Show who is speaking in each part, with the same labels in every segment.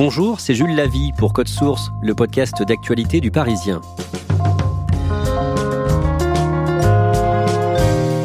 Speaker 1: Bonjour, c'est Jules Lavie pour Code Source, le podcast d'actualité du Parisien.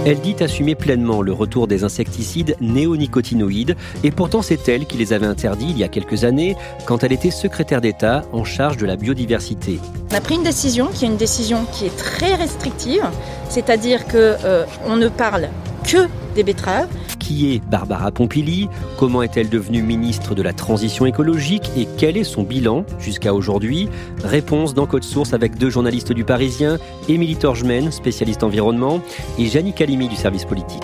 Speaker 1: Elle dit assumer pleinement le retour des insecticides néonicotinoïdes et pourtant c'est elle qui les avait interdits il y a quelques années quand elle était secrétaire d'État en charge de la biodiversité.
Speaker 2: On a pris une décision qui est une décision qui est très restrictive, c'est-à-dire que euh, on ne parle que des betteraves.
Speaker 1: Qui est Barbara Pompili? Comment est-elle devenue ministre de la Transition écologique Et quel est son bilan jusqu'à aujourd'hui? Réponse dans Code Source avec deux journalistes du Parisien, Émilie Torgemen, spécialiste environnement, et Janine Calimi du service politique.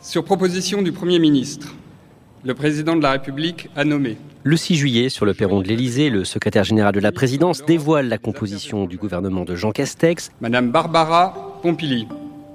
Speaker 3: Sur proposition du Premier ministre, le président de la République a nommé.
Speaker 1: Le 6 juillet, sur le perron de l'Élysée, le secrétaire général de la présidence dévoile la composition du gouvernement de Jean Castex.
Speaker 3: Madame Barbara Pompili,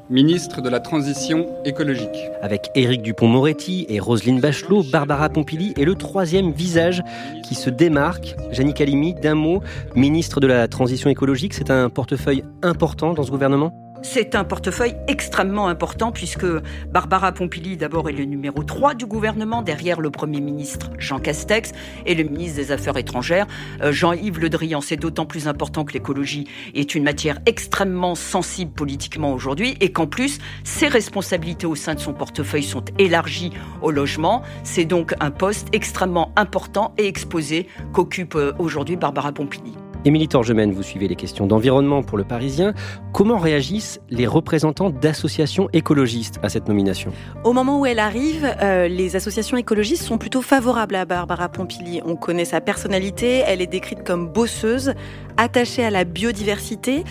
Speaker 3: ministre de la Transition écologique.
Speaker 1: Avec Éric Dupont-Moretti et Roselyne Bachelot, Barbara Pompili est le troisième visage qui se démarque. Jannick Halimi, d'un mot, ministre de la Transition écologique, c'est un portefeuille important dans ce gouvernement?
Speaker 4: C'est un portefeuille extrêmement important puisque Barbara Pompili, d'abord, est le numéro 3 du gouvernement, derrière le Premier ministre Jean Castex et le ministre des Affaires étrangères euh, Jean-Yves Le Drian. C'est d'autant plus important que l'écologie est une matière extrêmement sensible politiquement aujourd'hui et qu'en plus, ses responsabilités au sein de son portefeuille sont élargies au logement. C'est donc un poste extrêmement important et exposé qu'occupe euh, aujourd'hui Barbara Pompili.
Speaker 1: Émilie Torgemène, vous suivez les questions d'environnement pour le Parisien. Comment réagissent les représentants d'associations écologistes à cette nomination?
Speaker 5: Au moment où elle arrive, euh, les associations écologistes sont plutôt favorables à Barbara Pompili. On connaît sa personnalité, elle est décrite comme bosseuse, attachée à la biodiversité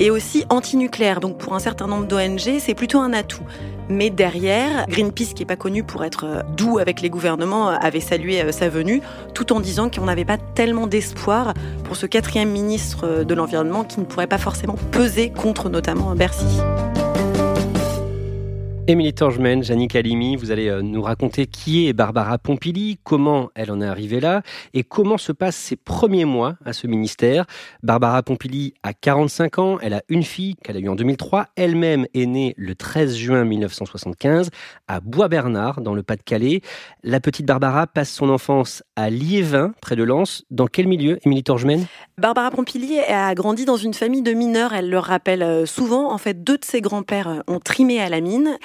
Speaker 5: et aussi anti-nucléaire. Donc pour un certain nombre d'ONG, c'est plutôt un atout. Mais derrière, Greenpeace, qui n'est pas connu pour être euh, doux avec les gouvernements, avait salué euh, sa venue, tout en disant qu'on n'avait pas tellement d'espoir pour ce quatrième ministre euh, de l'Environnement qui ne pourrait pas forcément peser contre notamment Bercy.
Speaker 1: Émilie Torgemen, Jannick Halimi, vous allez euh, nous raconter qui est Barbara Pompili, comment elle en est arrivée là et comment se passent ses premiers mois à ce ministère. Barbara Pompili a 45 ans, elle a une fille qu'elle a eue en 2003, elle-même est née le 13 juin 1975 à Bois-Bernard dans le Pas-de-Calais. La petite Barbara passe son enfance à Liévin, près de Lens. Dans quel milieu, Émilie Torgemen
Speaker 5: Barbara Pompili a grandi dans une famille de mineurs, elle le rappelle euh, souvent. En fait, deux de ses grands-pères euh, ont trimé à la mine.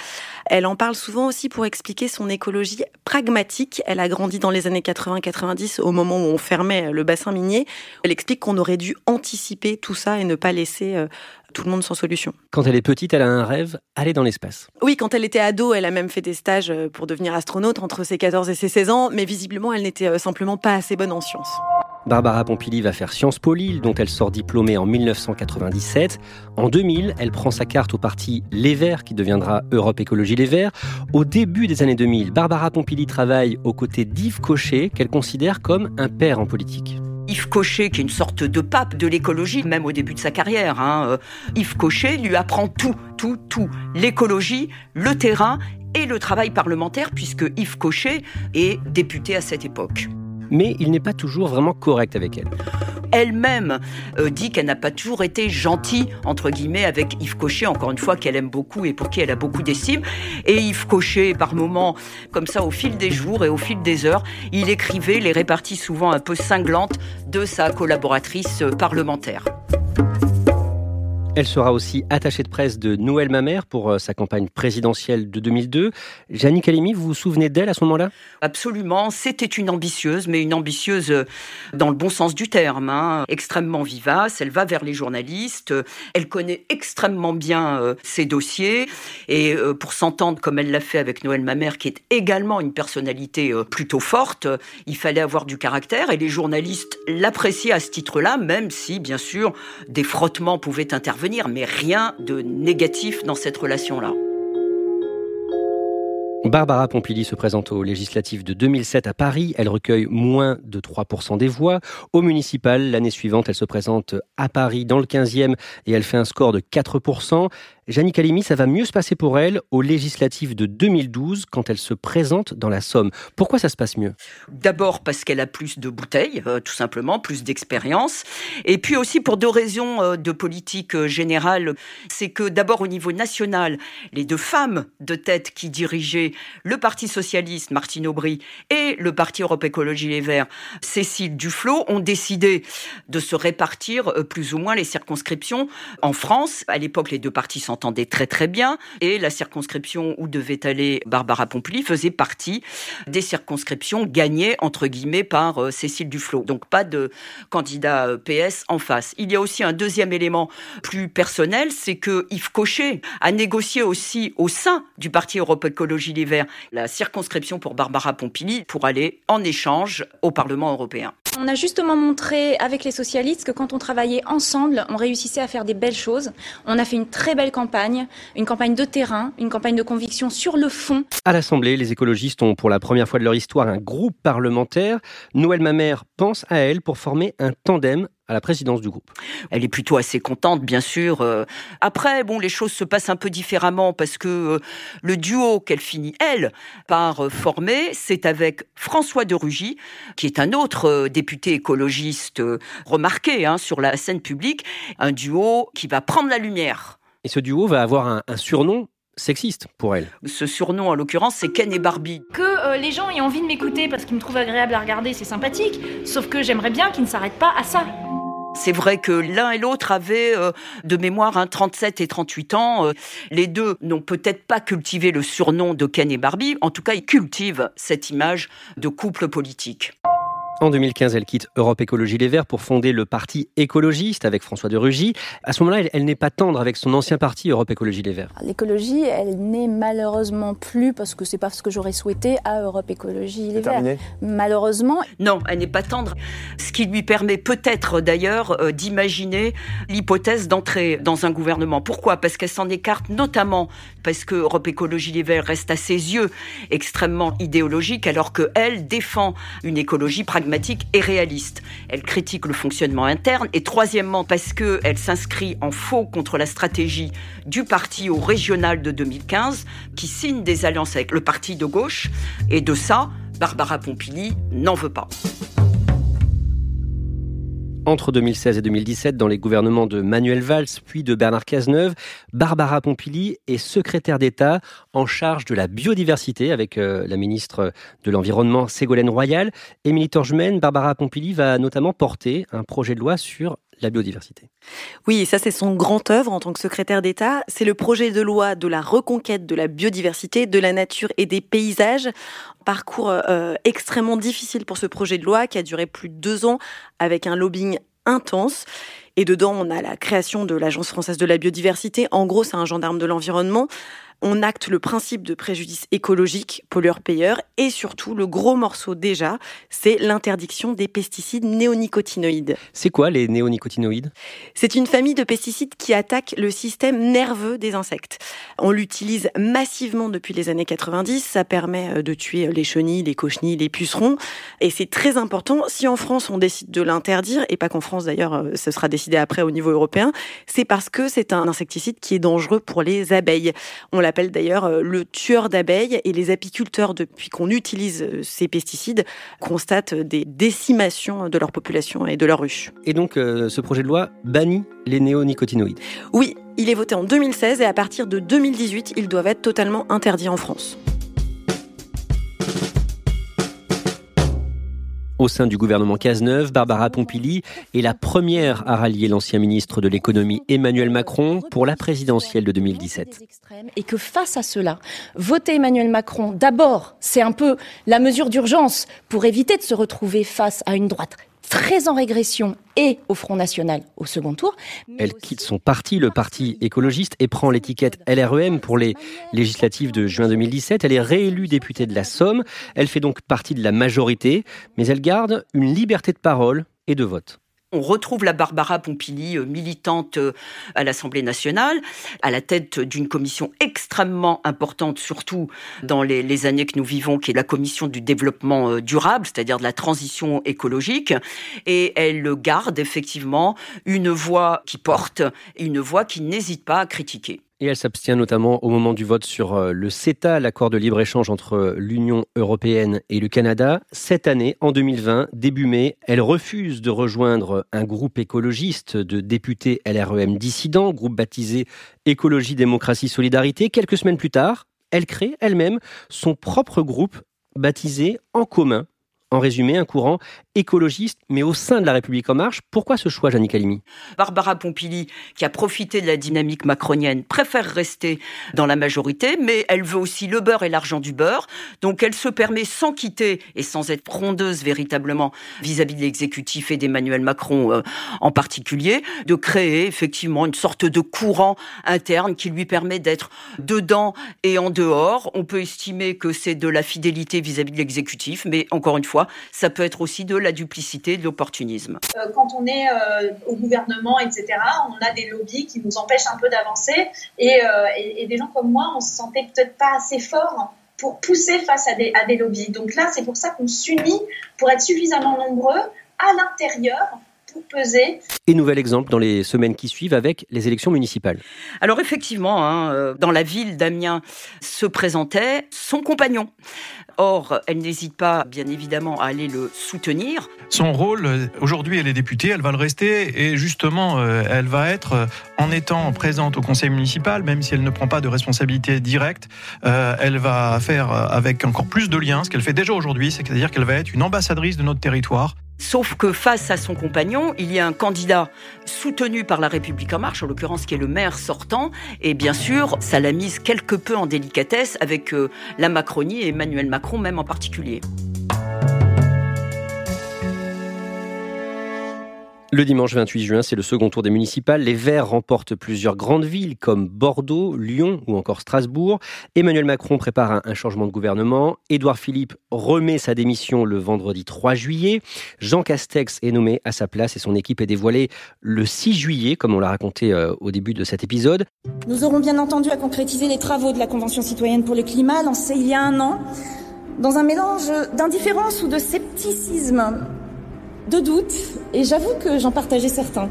Speaker 5: Elle en parle souvent aussi pour expliquer son écologie pragmatique. Elle a grandi dans les années 80-90 au moment où on fermait le bassin minier. Elle explique qu'on aurait dû anticiper tout ça et ne pas laisser euh, tout le monde sans solution.
Speaker 1: Quand elle est petite, elle a un rêve, aller dans l'espace.
Speaker 5: Oui, quand elle était ado, elle a même fait des stages euh, pour devenir astronaute entre ses 14 et ses 16 ans, mais visiblement, elle n'était euh, simplement pas assez bonne en sciences.
Speaker 1: Barbara Pompili va faire Sciences Po dont elle sort diplômée en 1997. En 2000, elle prend sa carte au parti Les Verts, qui deviendra Europe Écologie Les Verts. Au début des années 2000, Barbara Pompili travaille aux côtés d'Yves Cochet, qu'elle considère comme un père en politique.
Speaker 4: Yves Cochet, qui est une sorte de pape de l'écologie, même au début de sa carrière, hein, euh, Yves Cochet lui apprend tout, tout, tout. L'écologie, le terrain et le travail parlementaire, puisque Yves Cochet est député à cette époque
Speaker 1: mais il n'est pas toujours vraiment correct avec elle.
Speaker 4: Elle-même euh, dit qu'elle n'a pas toujours été gentille, entre guillemets, avec Yves Cochet, encore une fois, qu'elle aime beaucoup et pour qui elle a beaucoup d'estime. Et Yves Cochet, par moments, comme ça, au fil des jours et au fil des heures, il écrivait les réparties souvent un peu cinglantes de sa collaboratrice euh, parlementaire.
Speaker 1: Elle sera aussi attachée de presse de Noël Mamère pour euh, sa campagne présidentielle de 2002. Janine Calimi, vous vous souvenez d'elle à ce moment-là?
Speaker 4: Absolument. C'était une ambitieuse, mais une ambitieuse euh, dans le bon sens du terme. Hein. Extrêmement vivace. Elle va vers les journalistes. Elle connaît extrêmement bien euh, ses dossiers. Et pour s'entendre comme elle l'a fait avec Noël Mamère, qui est également une personnalité plutôt forte, il fallait avoir du caractère. Et les journalistes l'appréciaient à ce titre-là, même si, bien sûr, des frottements pouvaient intervenir mais rien de négatif dans cette relation-là.
Speaker 1: Barbara Pompili se présente aux législatives de 2007 à Paris. Elle recueille moins de 3% des voix. Au municipal, l'année suivante, elle se présente à Paris dans le 15e et elle fait un score de 4%. Jannick Halimi, ça va mieux se passer pour elle aux législatives de 2012 quand elle se présente dans la Somme. Pourquoi ça se passe mieux?
Speaker 4: D'abord parce qu'elle a plus de bouteilles, euh, tout simplement, plus d'expérience. Et puis aussi pour deux raisons euh, de politique euh, générale. C'est que d'abord au niveau national, les deux femmes de tête qui dirigeaient le Parti socialiste, Martine Aubry, et le Parti Europe Écologie Les Verts, Cécile Duflot, ont décidé de se répartir plus ou moins les circonscriptions en France. À l'époque, les deux partis s'entendaient très très bien et la circonscription où devait aller Barbara Pompili faisait partie des circonscriptions gagnées entre guillemets par euh, Cécile Duflot. Donc pas de candidat euh, PS en face. Il y a aussi un deuxième élément plus personnel, c'est que Yves Cochet a négocié aussi au sein du parti Europe Écologie Les Verts la circonscription pour Barbara Pompili pour aller en échange au Parlement européen.
Speaker 2: On a justement montré avec les socialistes que quand on travaillait ensemble, on réussissait à faire des belles choses. On a fait une très belle campagne, une campagne de terrain, une campagne de conviction sur le fond.
Speaker 1: À l'Assemblée, les écologistes ont pour la première fois de leur histoire un groupe parlementaire. Noël Mamère pense à elle pour former un tandem à la présidence du groupe.
Speaker 4: Elle est plutôt assez contente, bien sûr. Euh. Après, bon, les choses se passent un peu différemment parce que euh, le duo qu'elle finit, elle, par euh, former, c'est avec François de Rugy, qui est un autre député écologiste remarqué hein, sur la scène publique, un duo qui va prendre la lumière.
Speaker 1: Et ce duo va avoir un, un surnom sexiste pour elle.
Speaker 4: Ce surnom, en l'occurrence, c'est Ken et Barbie.
Speaker 2: Que les gens aient envie de m'écouter parce qu'ils me trouvent agréable à regarder, c'est sympathique. Sauf que j'aimerais bien qu'ils ne s'arrêtent pas à ça.
Speaker 4: C'est vrai que l'un et l'autre avaient euh, de mémoire un 37 et 38 ans. Euh, les deux n'ont peut-être pas cultivé le surnom de Ken et Barbie. En tout cas, ils cultivent cette image de couple politique.
Speaker 1: En 2015, elle quitte Europe Écologie Les Verts pour fonder le parti écologiste avec François de Rugy. À ce moment-là, elle, n'est pas tendre avec son ancien parti Europe Écologie Les Verts.
Speaker 2: L'écologie, elle n'est malheureusement plus, parce que c'est pas ce que j'aurais souhaité, à Europe Écologie Les Verts. Malheureusement.
Speaker 4: Non, elle n'est pas tendre. Ce qui lui permet peut-être d'ailleurs euh, d'imaginer l'hypothèse d'entrer dans un gouvernement. Pourquoi? Parce qu'elle s'en écarte notamment parce que Europe Écologie Les Verts reste à ses yeux extrêmement idéologique, alors qu'elle défend une écologie pragmatique pragmatique et réaliste. Elle critique le fonctionnement interne et troisièmement parce qu'elle s'inscrit en faux contre la stratégie du parti au régional de 2015 qui signe des alliances avec le parti de gauche et de ça, Barbara Pompili n'en veut pas.
Speaker 1: Entre 2016 et 2017, dans les gouvernements de Manuel Valls puis de Bernard Cazeneuve, Barbara Pompili est secrétaire d'État en charge de la biodiversité avec euh, la ministre de l'Environnement Ségolène Royal. Émilie Torgemène, Barbara Pompili va notamment porter un projet de loi sur la biodiversité.
Speaker 5: Oui, ça c'est son grand œuvre en tant que secrétaire d'État. C'est le projet de loi de la reconquête de la biodiversité, de la nature et des paysages. Parcours euh, extrêmement difficile pour ce projet de loi qui a duré plus de deux ans avec un lobbying intense. Et dedans, on a la création de l'Agence française de la biodiversité. En gros, c'est un gendarme de l'environnement on acte le principe de préjudice écologique, pollueur-payeur, et surtout, le gros morceau déjà, c'est l'interdiction des pesticides néonicotinoïdes.
Speaker 1: C'est quoi les néonicotinoïdes?
Speaker 5: C'est une famille de pesticides qui attaquent le système nerveux des insectes. On l'utilise massivement depuis les années 90, ça permet euh, de tuer les chenilles, les cochenilles, les pucerons, et c'est très important. Si en France on décide de l'interdire, et pas qu'en France d'ailleurs, euh, ce sera décidé après au niveau européen, c'est parce que c'est un insecticide qui est dangereux pour les abeilles. On l'appelle d'ailleurs euh, le tueur d'abeilles et les apiculteurs, depuis qu'on utilise euh, ces pesticides, constatent des décimations de leur population et de leurs ruches.
Speaker 1: Et donc euh, ce projet de loi bannit les néonicotinoïdes
Speaker 5: Oui, il est voté en 2016 et à partir de 2018, ils doivent être totalement interdits en France.
Speaker 1: Au sein du gouvernement Cazeneuve, Barbara Pompili est la première à rallier l'ancien ministre de l'économie Emmanuel Macron pour la présidentielle de 2017.
Speaker 2: Et que face à cela, voter Emmanuel Macron, d'abord, c'est un peu la mesure d'urgence pour éviter de se retrouver face à une droite très en régression et au Front National au second tour.
Speaker 1: Elle quitte son parti, le parti écologiste, et prend l'étiquette LREM pour les législatives de juin 2017. Elle est réélue députée de la Somme. Elle fait donc partie de la majorité, mais elle garde une liberté de parole et de vote.
Speaker 4: On retrouve la Barbara Pompili, euh, militante euh, à l'Assemblée nationale, à la tête d'une commission extrêmement importante, surtout dans les, années que nous vivons, qui est la commission du développement euh, durable, c'est-à-dire de la transition écologique. Et elle garde effectivement une voix qui porte, une voix qui n'hésite pas à critiquer.
Speaker 1: Et elle s'abstient notamment au moment du vote sur euh, le CETA, l'accord de libre-échange entre l'Union européenne et le Canada. Cette année, en 2020, début mai, elle refuse de rejoindre un groupe écologiste de députés LREM dissidents, groupe baptisé Écologie, Démocratie, Solidarité. Quelques semaines plus tard, elle crée elle-même son propre groupe baptisé En commun en résumé, un courant écologiste, mais au sein de la République en marche. Pourquoi ce choix, Janine Calimi
Speaker 4: Barbara Pompili, qui a profité de la dynamique macronienne, préfère rester dans la majorité, mais elle veut aussi le beurre et l'argent du beurre. Donc elle se permet, sans quitter et sans être frondeuse véritablement vis-à-vis de l'exécutif et d'Emmanuel Macron euh, en particulier, de créer effectivement une sorte de courant interne qui lui permet d'être dedans et en dehors. On peut estimer que c'est de la fidélité vis-à-vis -vis de l'exécutif, mais encore une fois, ça peut être aussi de la duplicité, de l'opportunisme.
Speaker 6: Euh, quand on est euh, au gouvernement, etc., on a des lobbies qui nous empêchent un peu d'avancer. Euh, et, des gens comme moi, on se sentait peut-être pas assez fort pour pousser face à des, à des lobbies. Donc là, c'est pour ça qu'on s'unit pour être suffisamment nombreux à l'intérieur peser.
Speaker 1: Et nouvel exemple dans les semaines qui suivent avec les élections municipales.
Speaker 4: Alors effectivement, hein, dans la ville d'Amiens se présentait son compagnon. Or, elle n'hésite pas, bien évidemment, à aller le soutenir.
Speaker 7: Son rôle, euh, aujourd'hui, elle est députée, elle va le rester, et justement, euh, elle va être, euh, en étant présente au conseil municipal, même si elle ne prend pas de responsabilité directe, elle va faire avec encore plus de liens, ce qu'elle fait déjà aujourd'hui, c'est-à-dire qu'elle va être une ambassadrice de notre territoire.
Speaker 4: Sauf que face à son compagnon, il y a un candidat soutenu par la République en marche, en l'occurrence qui est le maire sortant, et bien sûr, ça l'a mise quelque peu en délicatesse avec euh, la Macronie et Emmanuel Macron même en particulier.
Speaker 1: Le dimanche 28 juin, c'est le second tour des municipales. Les Verts remportent plusieurs grandes villes comme Bordeaux, Lyon ou encore Strasbourg. Emmanuel Macron prépare un, changement de gouvernement. Édouard Philippe remet sa démission le vendredi 3 juillet. Jean Castex est nommé à sa place et son équipe est dévoilée le 6 juillet, comme on l'a raconté euh, au début de cet épisode.
Speaker 8: Nous aurons bien entendu à concrétiser les travaux de la Convention citoyenne pour le climat lancée il y a un an dans un mélange d'indifférence ou de scepticisme de doutes, et j'avoue que j'en partageais certains,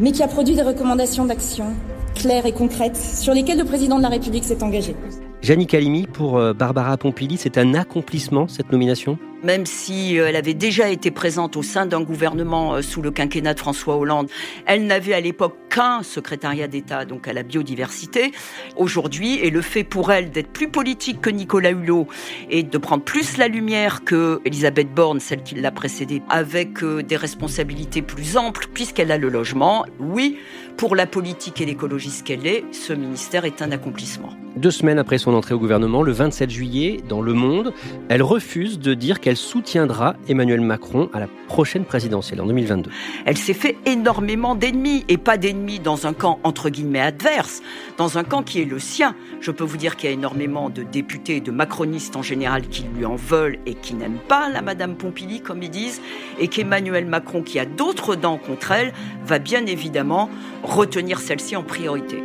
Speaker 8: mais qui a produit des recommandations d'action claires et concrètes sur lesquelles le président de la République s'est engagé.
Speaker 1: Jannick Calimi, pour euh, Barbara Pompili, c'est un accomplissement cette nomination?
Speaker 4: Même si euh, elle avait déjà été présente au sein d'un gouvernement euh, sous le quinquennat de François Hollande, elle n'avait à l'époque qu'un secrétariat d'État, donc à la biodiversité. Aujourd'hui, et le fait pour elle d'être plus politique que Nicolas Hulot et de prendre plus la lumière que Elisabeth Borne, celle qui l'a précédée, avec euh, des responsabilités plus amples, puisqu'elle a le logement, oui, pour la politique et l'écologiste qu'elle est, ce ministère est un accomplissement.
Speaker 1: Deux semaines après son entrée au gouvernement, le 27 juillet, dans Le Monde, elle refuse de dire qu'elle elle soutiendra Emmanuel Macron à la prochaine présidentielle en 2022.
Speaker 4: Elle s'est fait énormément d'ennemis, et pas d'ennemis dans un camp entre guillemets adverse, dans un camp qui est le sien. Je peux vous dire qu'il y a énormément de députés et de macronistes en général qui lui en veulent et qui n'aiment pas la Madame Pompili, comme ils disent, et qu'Emmanuel Macron, qui a d'autres dents contre elle, va bien évidemment retenir celle-ci en priorité.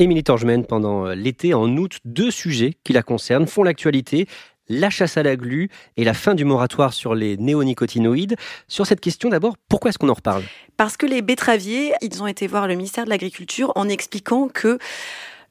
Speaker 1: Émilie Torgemène, pendant l'été, en août, deux sujets qui la concernent font l'actualité la chasse à la glu et la fin du moratoire sur les néonicotinoïdes. Sur cette question d'abord, pourquoi est-ce qu'on en reparle?
Speaker 5: Parce que les betteraviers, ils ont été voir le ministère de l'Agriculture en expliquant que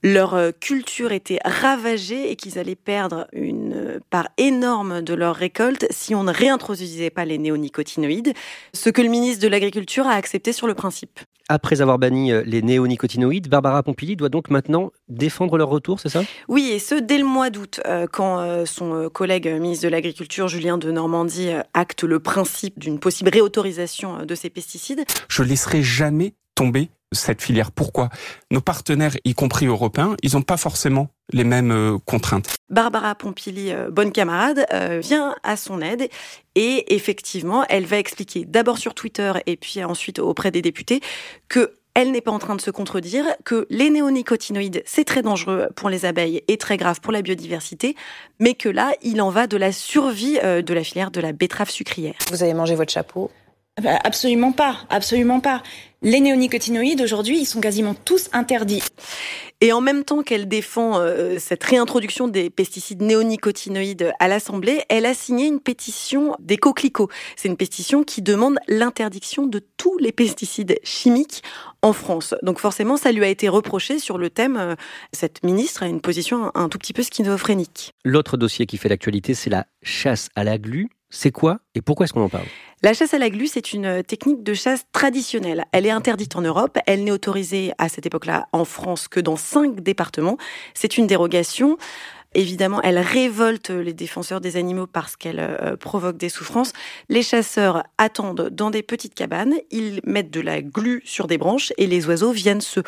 Speaker 5: leur euh, culture était ravagée et qu'ils allaient perdre une euh, part énorme de leur récolte si on ne réintroduisait pas les néonicotinoïdes, ce que le ministre de l'Agriculture a accepté sur le principe.
Speaker 1: Après avoir banni euh, les néonicotinoïdes, Barbara Pompili doit donc maintenant défendre leur retour, c'est ça?
Speaker 5: Oui, et ce dès le mois d'août, quand son collègue ministre de l'Agriculture, Julien de Normandie, acte le principe d'une possible réautorisation de ces pesticides.
Speaker 9: Je laisserai jamais tomber cette filière. Pourquoi? Nos partenaires, y compris européens, ils n'ont pas forcément les mêmes euh, contraintes.
Speaker 5: Barbara Pompili, euh, bonne camarade, euh, vient à son aide et effectivement, elle va expliquer d'abord sur Twitter et puis ensuite auprès des députés que elle n'est pas en train de se contredire, que les néonicotinoïdes, c'est très dangereux pour les abeilles et très grave pour la biodiversité, mais que là, il en va de la survie de la filière de la betterave sucrière.
Speaker 10: Vous avez mangé votre chapeau?
Speaker 8: Bah, Absolument pas, absolument pas. Les néonicotinoïdes, aujourd'hui, ils sont quasiment tous interdits.
Speaker 5: Et en même temps qu'elle défend euh, cette réintroduction des pesticides néonicotinoïdes à l'Assemblée, elle a signé une pétition des coquelicots. C'est une pétition qui demande l'interdiction de tous les pesticides chimiques en France. Donc forcément, ça lui a été reproché sur le thème, euh, cette ministre a une position un tout petit peu schizophrénique.
Speaker 1: L'autre dossier qui fait l'actualité, c'est la chasse à la glu. C'est quoi et pourquoi est-ce qu'on en parle?
Speaker 5: La chasse à la glu, c'est une technique de chasse traditionnelle. Elle est interdite en Europe. Elle n'est autorisée à cette époque-là en France que dans cinq départements. C'est une dérogation. Évidemment, elle révolte les défenseurs des animaux parce qu'elle euh, provoque des souffrances. Les chasseurs attendent dans des petites cabanes, ils mettent de la glu sur des branches et les oiseaux viennent se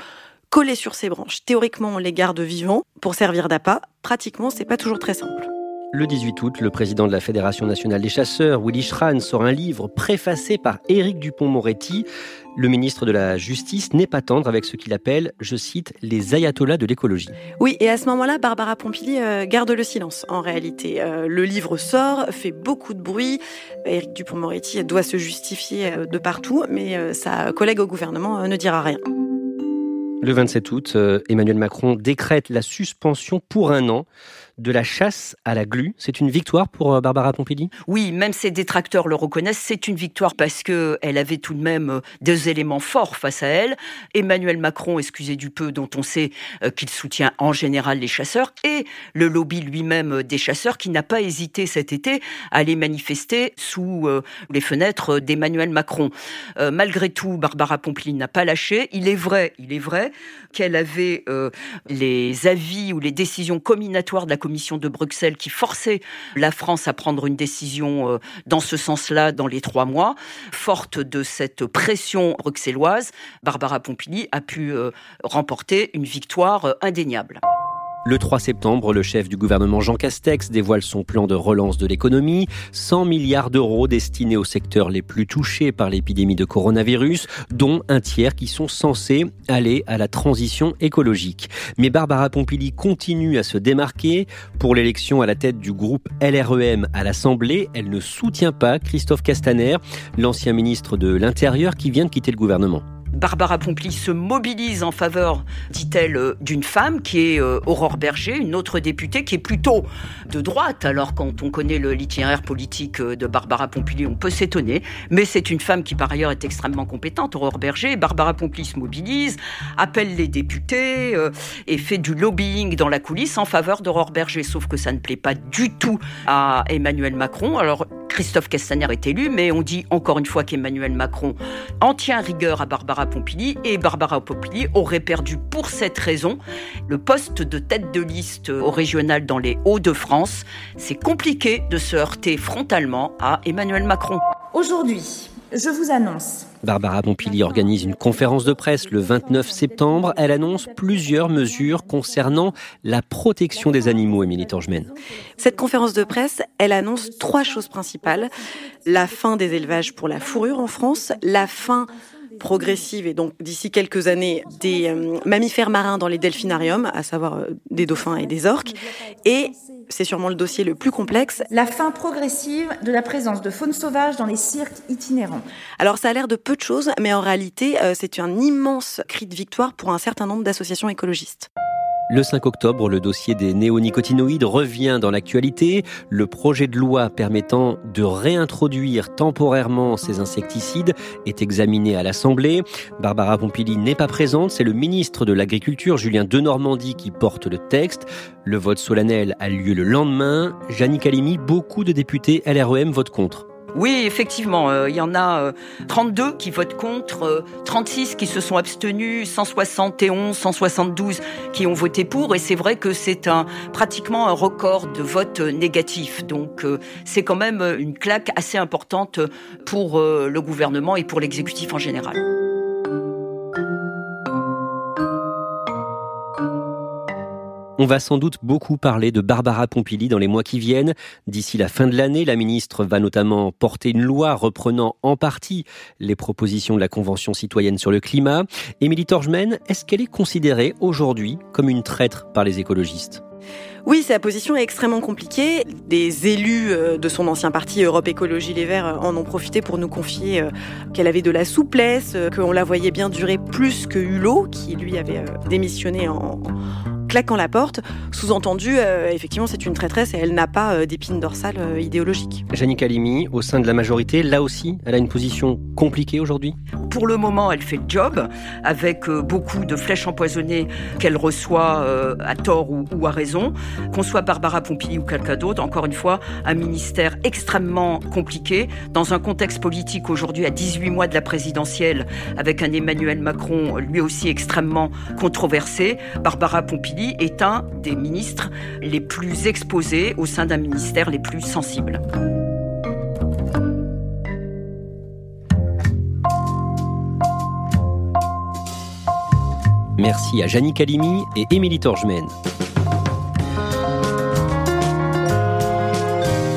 Speaker 5: coller sur ces branches. Théoriquement, on les garde vivants pour servir d'appât. Pratiquement, c'est pas toujours très simple.
Speaker 1: Le 18 août, le président de la Fédération nationale des chasseurs, Willy Schran, sort un livre préfacé par Éric Dupont-Moretti. Le ministre de la Justice n'est pas tendre avec ce qu'il appelle, je cite, les ayatollahs de l'écologie.
Speaker 5: Oui, et à ce moment-là, Barbara Pompili euh, garde le silence, en réalité. Euh, le livre sort, fait beaucoup de bruit. Éric Dupont-Moretti doit se justifier euh, de partout, mais sa collègue au gouvernement ne dira rien.
Speaker 1: Le 27 août, Emmanuel Macron décrète la suspension pour un an de la chasse à la glu. C'est une victoire pour euh, Barbara Pompili?
Speaker 4: Oui, même ses détracteurs le reconnaissent, c'est une victoire parce que elle avait tout de même euh, des éléments forts face à elle. Emmanuel Macron, excusez du peu, dont on sait euh, qu'il soutient en général les chasseurs, et le lobby lui-même des chasseurs qui n'a pas hésité cet été à aller manifester sous les fenêtres d'Emmanuel Macron. Malgré tout, Barbara Pompili n'a pas lâché. Il est vrai, il est vrai qu'elle avait les avis ou les décisions combinatoires de la commission de Bruxelles qui forçait la France à prendre une décision euh, dans ce sens-là dans les trois mois. Forte de cette pression bruxelloise, Barbara Pompili a pu euh, remporter une victoire euh, indéniable.
Speaker 1: Le 3 septembre, le chef du gouvernement Jean Castex dévoile son plan de relance de l'économie, 100 milliards d'euros destinés aux secteurs les plus touchés par l'épidémie de coronavirus, dont un tiers qui sont censés aller à la transition écologique. Mais Barbara Pompili continue à se démarquer. Pour l'élection à la tête du groupe LREM à l'Assemblée, elle ne soutient pas Christophe Castaner, l'ancien ministre de l'Intérieur qui vient de quitter le gouvernement.
Speaker 4: Barbara Pompili se mobilise en faveur, dit-elle, euh, d'une femme qui est euh, Aurore Berger, une autre députée qui est plutôt de droite. Alors quand on connaît l'itinéraire politique euh, de Barbara Pompili, on peut s'étonner. Mais c'est une femme qui par ailleurs est extrêmement compétente, Aurore Berger. Barbara Pompili se mobilise, appelle les députés et fait du lobbying dans la coulisse en faveur d'Aurore Berger. Sauf que ça ne plaît pas du tout à Emmanuel Macron. Alors Christophe Castaner est élu, mais on dit encore une fois qu'Emmanuel Macron en tient rigueur à Barbara Pompili et Barbara Pompili aurait perdu pour cette raison le poste de tête de liste au régional dans les Hauts-de-France. C'est compliqué de se heurter frontalement à Emmanuel Macron.
Speaker 8: Aujourd'hui, je vous annonce.
Speaker 1: Barbara Pompili organise une conférence de presse le 29 septembre. Elle annonce plusieurs mesures concernant la protection des animaux, Émilie Torgemène.
Speaker 5: Cette conférence de presse, elle annonce trois choses principales. La fin des élevages pour la fourrure en France, la fin progressive et donc d'ici quelques années des euh, mammifères marins dans les delphinariums, à savoir euh, des dauphins et des orques. Et c'est sûrement le dossier le plus complexe.
Speaker 8: La fin progressive de la présence de faune sauvage dans les cirques itinérants.
Speaker 5: Alors ça a l'air de peu de choses, mais en réalité euh, c'est un immense cri de victoire pour un certain nombre d'associations écologistes.
Speaker 1: Le 5 octobre, le dossier des néonicotinoïdes revient dans l'actualité. Le projet de loi permettant de réintroduire temporairement ces insecticides est examiné à l'Assemblée. Barbara Pompili n'est pas présente, c'est le ministre de l'Agriculture, Julien Denormandie, qui porte le texte. Le vote solennel a lieu le lendemain. Jannick Halimi, beaucoup de députés LREM votent contre.
Speaker 4: Oui, effectivement, euh, il y en a 32 euh, qui votent contre, 36 euh, qui se sont abstenus, 171, 172 qui ont voté pour, et c'est vrai que c'est un pratiquement un record de votes négatifs. Donc c'est quand même une claque assez importante pour le gouvernement et pour l'exécutif en général.
Speaker 1: On va sans doute beaucoup parler de Barbara Pompili dans les mois qui viennent. D'ici la fin de l'année, la ministre va notamment porter une loi reprenant en partie les propositions de la Convention citoyenne sur le climat. Émilie Torgemène, est-ce qu'elle est considérée aujourd'hui comme une traître par les écologistes?
Speaker 5: Oui, sa position est extrêmement compliquée. Des élus euh, de son ancien parti Europe Écologie Les Verts en ont profité pour nous confier euh, qu'elle avait de la souplesse, euh, qu'on la voyait bien durer plus que Hulot, qui lui avait démissionné en, claquant la porte. Sous-entendu, effectivement, c'est une traîtresse et elle n'a pas d'épine dorsale idéologique.
Speaker 1: Janik Halimi, au sein de la majorité, là aussi, elle a une position compliquée aujourd'hui?
Speaker 4: Pour le moment, elle fait le job, avec beaucoup de flèches empoisonnées qu'elle reçoit à tort ou, ou à raison. Qu'on soit Barbara Pompili ou quelqu'un d'autre, encore une fois, un ministère extrêmement compliqué, dans un contexte politique aujourd'hui à 18 mois de la présidentielle, avec un Emmanuel Macron lui aussi extrêmement controversé. Barbara Pompili est un des ministres les plus exposés au sein d'un ministère les plus sensibles.
Speaker 1: Merci à Janine Calimi et Émilie Torgemène.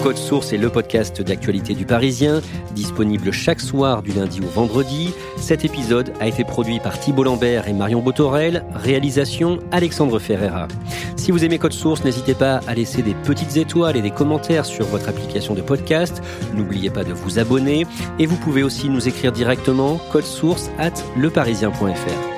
Speaker 1: Code Source est le podcast d'actualité du Parisien, disponible chaque soir du lundi au vendredi. Cet épisode a été produit par Thibault Lambert et Marion Botorel, réalisation Alexandre Ferreira. Si vous aimez Code Source, n'hésitez pas à laisser des petites étoiles et des commentaires sur votre application de podcast. N'oubliez pas de vous abonner et vous pouvez aussi nous écrire directement source at leparisien.fr.